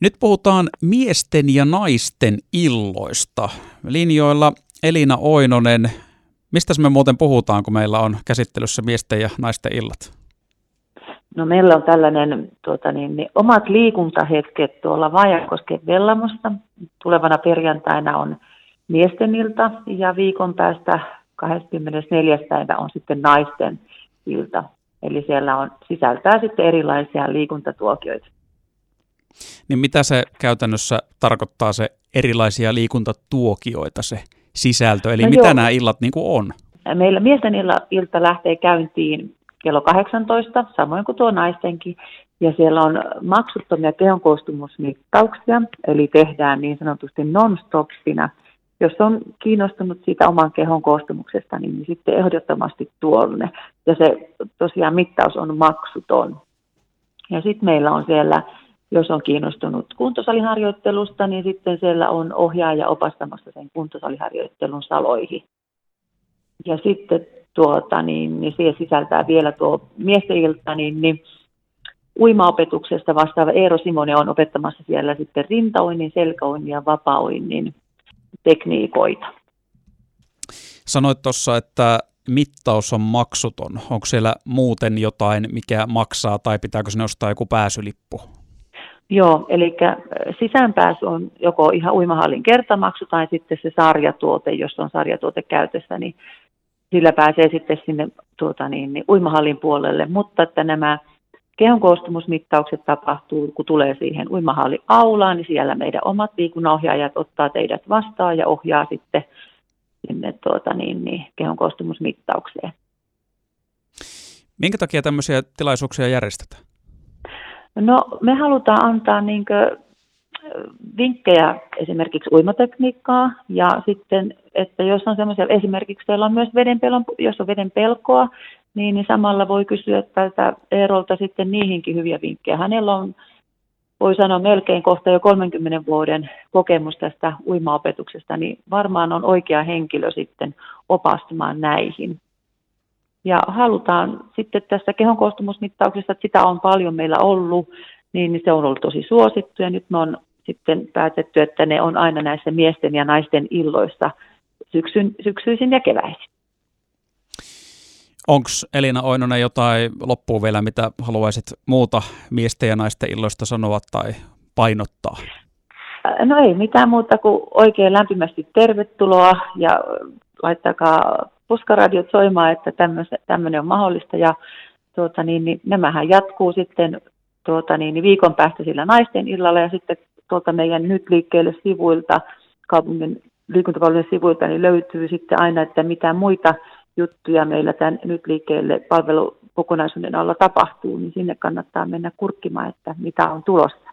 Nyt puhutaan miesten ja naisten illoista. Linjoilla Elina Oinonen, mistä me muuten puhutaan, kun meillä on käsittelyssä miesten ja naisten illat? No meillä on tällainen tuota niin, niin, omat liikuntahetket tuolla Vajakosken Vellamosta. Tulevana perjantaina on miesten ilta ja viikon päästä 24. päivä on sitten naisten ilta. Eli siellä on, sisältää sitten erilaisia liikuntatuokioita. Niin mitä se käytännössä tarkoittaa se erilaisia liikuntatuokioita se sisältö? Eli no mitä joo. nämä illat niin kuin on? Meillä miesten ilta lähtee käyntiin kello 18, samoin kuin tuo naistenkin. Ja siellä on maksuttomia kehonkoostumusmittauksia, eli tehdään niin sanotusti non-stopsina. Jos on kiinnostunut siitä oman kehon koostumuksesta, niin sitten ehdottomasti tuonne. Ja se tosiaan mittaus on maksuton. Ja sitten meillä on siellä, jos on kiinnostunut kuntosaliharjoittelusta, niin sitten siellä on ohjaaja opastamassa sen kuntosaliharjoittelun saloihin. Ja sitten tuota, niin, niin siihen sisältää vielä tuo miesten ilta, niin, niin uimaopetuksesta vastaava Eero Simone on opettamassa siellä sitten rintaoinnin, selkäoinnin ja vapaoinnin tekniikoita. Sanoit tuossa, että mittaus on maksuton. Onko siellä muuten jotain, mikä maksaa tai pitääkö sinne ostaa joku pääsylippu? Joo, eli sisäänpääsy on joko ihan uimahallin kertamaksu tai sitten se sarjatuote, jos on sarjatuote käytössä, niin sillä pääsee sitten sinne tuota niin, niin uimahallin puolelle, mutta että nämä kehon koostumusmittaukset tapahtuu, kun tulee siihen aulaan, niin siellä meidän omat liikunnanohjaajat ottaa teidät vastaan ja ohjaa sitten sinne tuota niin, niin, kehon koostumusmittaukseen. Minkä takia tämmöisiä tilaisuuksia järjestetään? No me halutaan antaa niin vinkkejä esimerkiksi uimatekniikkaa ja sitten, että jos on semmoisia, esimerkiksi teillä on myös vedenpelon, jos on veden pelkoa, niin, niin samalla voi kysyä tältä Eerolta sitten niihinkin hyviä vinkkejä. Hänellä on, voi sanoa melkein kohta jo 30 vuoden kokemus tästä uimaopetuksesta, niin varmaan on oikea henkilö sitten opastamaan näihin. Ja halutaan sitten tässä kehon koostumusmittauksessa, että sitä on paljon meillä ollut, niin se on ollut tosi suosittu ja nyt me on sitten päätetty, että ne on aina näissä miesten ja naisten illoissa syksyn, syksyisin ja keväisin. Onko Elina Oinonen jotain loppuun vielä, mitä haluaisit muuta miesten ja naisten illoista sanoa tai painottaa? No ei mitään muuta kuin oikein lämpimästi tervetuloa ja laittakaa puskaradiot soimaan, että tämmöinen on mahdollista. Ja tuota, niin, niin, nämähän jatkuu sitten tuota, niin, niin viikon päästä sillä naisten illalla. Ja sitten tuolta meidän nyt liikkeelle sivuilta, kaupungin liikuntapalvelujen sivuilta, niin löytyy sitten aina, että mitä muita juttuja meillä tämän nyt liikkeelle palvelukokonaisuuden alla tapahtuu, niin sinne kannattaa mennä kurkkimaan, että mitä on tulossa.